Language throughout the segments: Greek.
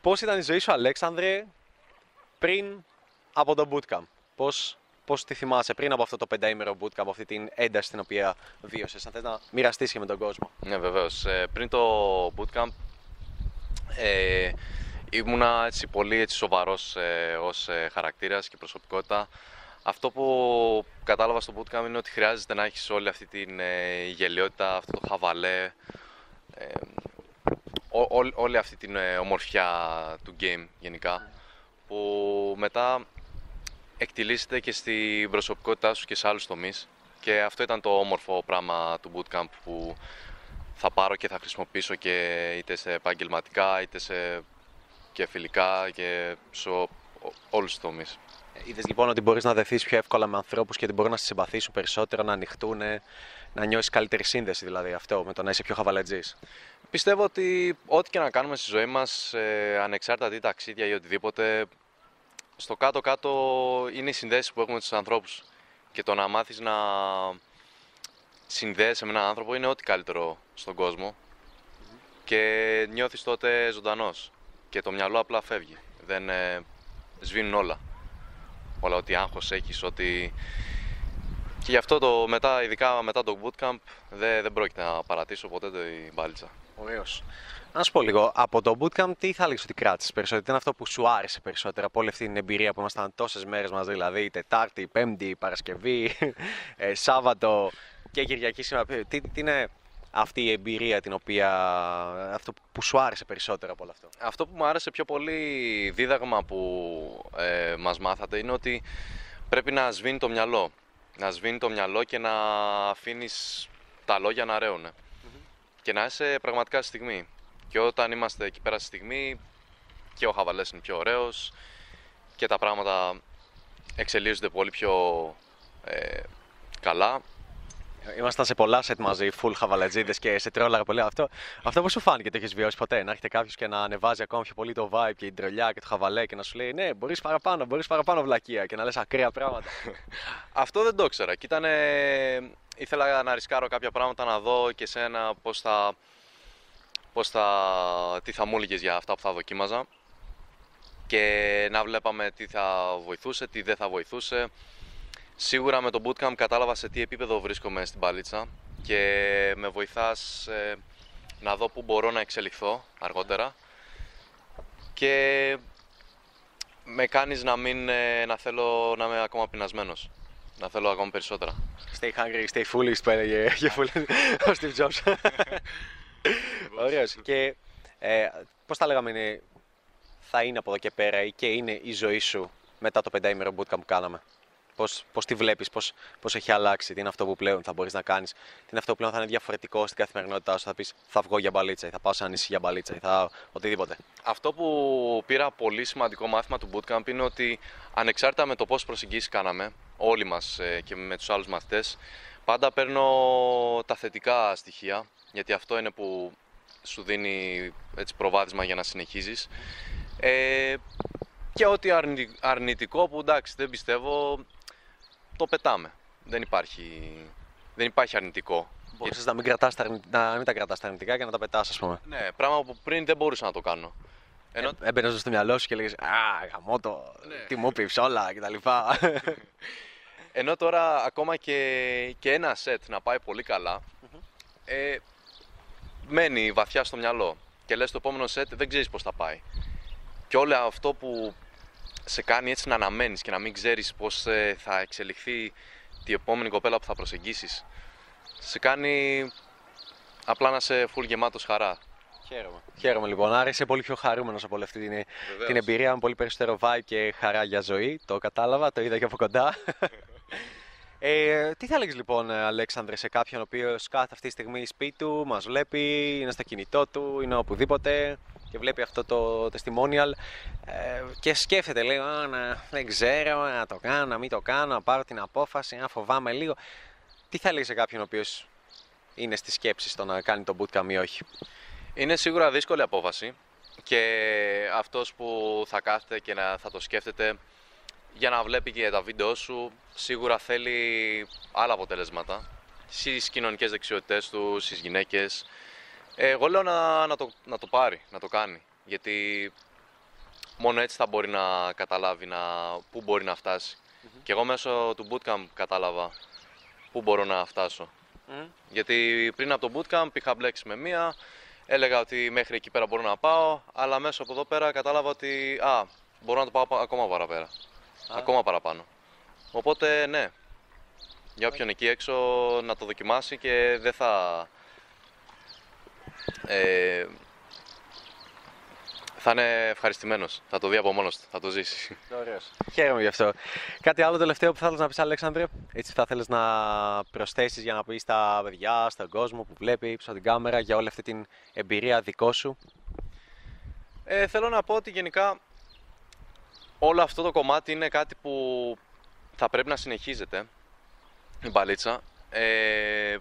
πώς ήταν η ζωή σου, Αλέξανδρε, πριν από το bootcamp; Πώς, πώς τη θυμάσαι πριν από αυτό το πενταήμερο bootcamp, από αυτή την ένταση την οποία βίωσες. Αν θες να μοιραστείς και με τον κόσμο; Ναι, βεβαίως. Ε, πριν το bootcamp ε, ήμουνα έτσι, πολύ έτσι, σοβαρός ε, ως ε, χαρακτήρας και προσωπικότητα. Αυτό που κατάλαβα στο bootcamp είναι ότι χρειάζεται να έχεις όλη αυτή την ε, γελιότητα, αυτό το χαβαλέ, ε, ό, ό- όλη αυτή την ε, ομορφιά του game γενικά, που μετά εκτιλήσεται και στην προσωπικότητά σου και σε άλλους τομείς. Και αυτό ήταν το όμορφο πράγμα του bootcamp που θα πάρω και θα χρησιμοποιήσω και είτε σε επαγγελματικά, είτε σε και φιλικά και σε ό- όλους τους τομείς. Είδες λοιπόν ότι μπορείς να δεθείς πιο εύκολα με ανθρώπους και ότι μπορούν να σε συμπαθήσουν περισσότερο, να ανοιχτούν, να νιώσεις καλύτερη σύνδεση δηλαδή αυτό με το να είσαι πιο χαβαλετζής. Πιστεύω ότι ό,τι και να κάνουμε στη ζωή μας, ε, ανεξάρτητα τι ταξίδια ή οτιδήποτε, στο κάτω-κάτω είναι οι συνδέσεις που έχουμε με τους ανθρώπους. Και το να μάθεις να συνδέεσαι με έναν άνθρωπο είναι ό,τι καλύτερο στον κόσμο. Και νιώθεις τότε ζωντανός. Και το μυαλό απλά φεύγει. Δεν ε, σβήνουν όλα. Όλα ό,τι άγχος έχεις, ό,τι... Και γι' αυτό το μετά, ειδικά μετά το bootcamp, δεν, δεν πρόκειται να παρατήσω ποτέ την μπάλιτσα. Ωραίος. Να σου πω λίγο, από το bootcamp τι θα έλεγες ότι κράτησες περισσότερο, τι είναι αυτό που σου άρεσε περισσότερο από όλη αυτή την εμπειρία που ήμασταν τόσες μέρες μαζί, δηλαδή Τετάρτη, Πέμπτη, Παρασκευή, ε, Σάββατο και Κυριακή σήμερα. Τι, τι είναι αυτή η εμπειρία την οποία, αυτό που σου άρεσε περισσότερο από όλο αυτό; Αυτό που μου άρεσε πιο πολύ δίδαγμα που ε, μας μάθατε είναι ότι πρέπει να σβήνει το μυαλό. Να σβήνει το μυαλό και να αφήνεις τα λόγια να ρέουν. Και να είσαι πραγματικά στη στιγμή. Και όταν είμαστε εκεί πέρα στη στιγμή και ο χαβαλές είναι πιο ωραίος και τα πράγματα εξελίσσονται πολύ πιο ε, καλά. Ήμασταν σε πολλά σετ μαζί, full χαβαλατζίδε και σε τρόλαρα πολύ. Αυτό, αυτό πώς σου φάνηκε, το έχεις βιώσει ποτέ. Να έρχεται κάποιος και να ανεβάζει ακόμα πιο πολύ το vibe και την τρολιά και το χαβαλέ και να σου λέει Ναι, μπορείς παραπάνω, μπορείς παραπάνω βλακεία και να λες ακραία πράγματα. Αυτό δεν το ήξερα. Και ήταν, ήθελα να ρισκάρω κάποια πράγματα να δω και σένα πώς θα, πώς θα, τι θα μου έλεγες για αυτά που θα δοκίμαζα και να βλέπαμε τι θα βοηθούσε, τι δεν θα βοηθούσε. Σίγουρα με το bootcamp κατάλαβα σε τι επίπεδο βρίσκομαι στην παλίτσα και με βοηθάς ε, να δω πού μπορώ να εξελιχθώ αργότερα και με κάνεις να μην, ε, να θέλω να είμαι ακόμα πεινασμένος, να θέλω ακόμα περισσότερα. stay hungry, stay foolish, που έλεγε και foolish, ο Steve Jobs. Ωραίος. Και ε, πώς τα λέγαμε, είναι, θα είναι από εδώ και πέρα ή και είναι η ζωή σου μετά το πενταήμερο bootcamp που κάναμε; Πώς, πώς τη βλέπεις, πώς, πώς έχει αλλάξει, τι είναι αυτό που πλέον θα μπορείς να κάνεις, τι είναι αυτό που πλέον θα είναι διαφορετικό στην καθημερινότητά σου, θα πεις θα βγω για μπαλίτσα ή θα πάω σε ένα νησί για μπαλίτσα ή θα οτιδήποτε. Αυτό που πήρα πολύ σημαντικό μάθημα του bootcamp είναι ότι ανεξάρτητα με το πώς προσεγγίσεις κάναμε, όλοι μας ε, και με τους άλλους μαθητές, πάντα παίρνω τα θετικά στοιχεία, γιατί αυτό είναι που σου δίνει έτσι, προβάδισμα για να συνεχίζεις. Ε, και ό,τι αρνη- αρνητικό που εντάξει δεν πιστεύω, το πετάμε. Δεν υπάρχει, δεν υπάρχει αρνητικό. Μπορείς να μην, κρατάς τα, αρνη- να μην τα κρατάς τα αρνητικά και να τα πετάς, ας πούμε. Ναι, πράγμα που πριν δεν μπορούσα να το κάνω. Ενώ Ε, Έμπαινες στο μυαλό σου και λέγες Α, γαμώ το, Ναι. τι μου είπες όλα κτλ. Ενώ τώρα ακόμα και, και ένα σετ να πάει πολύ καλά, ε, μένει βαθιά στο μυαλό. Και λες το επόμενο σετ δεν ξέρεις πώς θα πάει. Και όλο αυτό που σε κάνει έτσι να αναμένεις και να μην ξέρεις πώς ε, θα εξελιχθεί την επόμενη κοπέλα που θα προσεγγίσεις, σε κάνει απλά να είσαι full γεμάτος χαρά. Χαίρομαι. Χαίρομαι λοιπόν. Άρα είσαι πολύ πιο χαρούμενος από όλη αυτή την, την εμπειρία. Με πολύ περισσότερο vibe και χαρά για ζωή. Το κατάλαβα, το είδα και από κοντά. Ε, τι θα έλεγες λοιπόν, Αλέξανδρε, σε κάποιον ο οποίος κάθε αυτή τη στιγμή σπίτι του, μας βλέπει, είναι στο κινητό του, είναι οπουδήποτε; Και βλέπει αυτό το testimonial ε, και σκέφτεται, λέει, «Α, να, δεν ξέρω, να το κάνω, να μην το κάνω, να πάρω την απόφαση, να φοβάμαι λίγο. Τι θα έλεγες σε κάποιον ο οποίος είναι στη σκέψη στο να κάνει το bootcamp ή όχι; Είναι σίγουρα δύσκολη απόφαση και αυτός που θα κάθεται και να, θα το σκέφτεται για να βλέπει και τα βίντεο σου σίγουρα θέλει άλλα αποτελέσματα στις κοινωνικές δεξιότητες του, στις γυναίκες. Εγώ λέω να, να, το, να το πάρει, να το κάνει γιατί μόνο έτσι θα μπορεί να καταλάβει να, πού μπορεί να φτάσει. Και εγώ μέσω του bootcamp κατάλαβα πού μπορώ να φτάσω. Γιατί πριν από το bootcamp είχα μπλέξει με μία, έλεγα ότι μέχρι εκεί πέρα μπορώ να πάω, αλλά μέσω από εδώ πέρα κατάλαβα ότι α, μπορώ να το πάω πα- ακόμα παραπέρα. Ακόμα παραπάνω. Οπότε ναι, για όποιον εκεί έξω να το δοκιμάσει και δεν θα... Ε, θα είναι ευχαριστημένος, θα το δει από μόνος του, θα το ζήσει. Ωραίος. Χαίρομαι γι' αυτό. Κάτι άλλο τελευταίο που θα ήθελες να πεις Αλέξανδρε, έτσι θα θέλεις να προσθέσεις για να πεις στα παιδιά, στον κόσμο που βλέπει πίσω από την κάμερα για όλη αυτή την εμπειρία δικό σου; Ε, θέλω να πω ότι γενικά όλο αυτό το κομμάτι είναι κάτι που θα πρέπει να συνεχίζεται, η μπαλίτσα. Ε,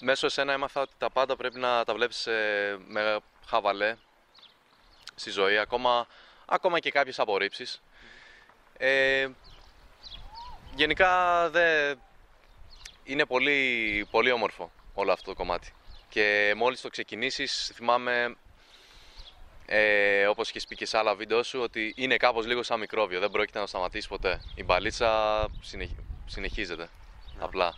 μέσω εσένα έμαθα ότι τα πάντα πρέπει να τα βλέπεις ε, με χαβαλέ στη ζωή, ακόμα, ακόμα και κάποιες απορρίψεις. Ε, γενικά δε, είναι πολύ, πολύ όμορφο όλο αυτό το κομμάτι. Και μόλις το ξεκινήσεις, θυμάμαι ε, Όπως και πει και σε άλλα βίντεο σου, ότι είναι κάπως λίγο σαν μικρόβιο. Δεν πρόκειται να σταματήσεις ποτέ. Η μπαλίτσα συνεχ... συνεχίζεται. Απλά.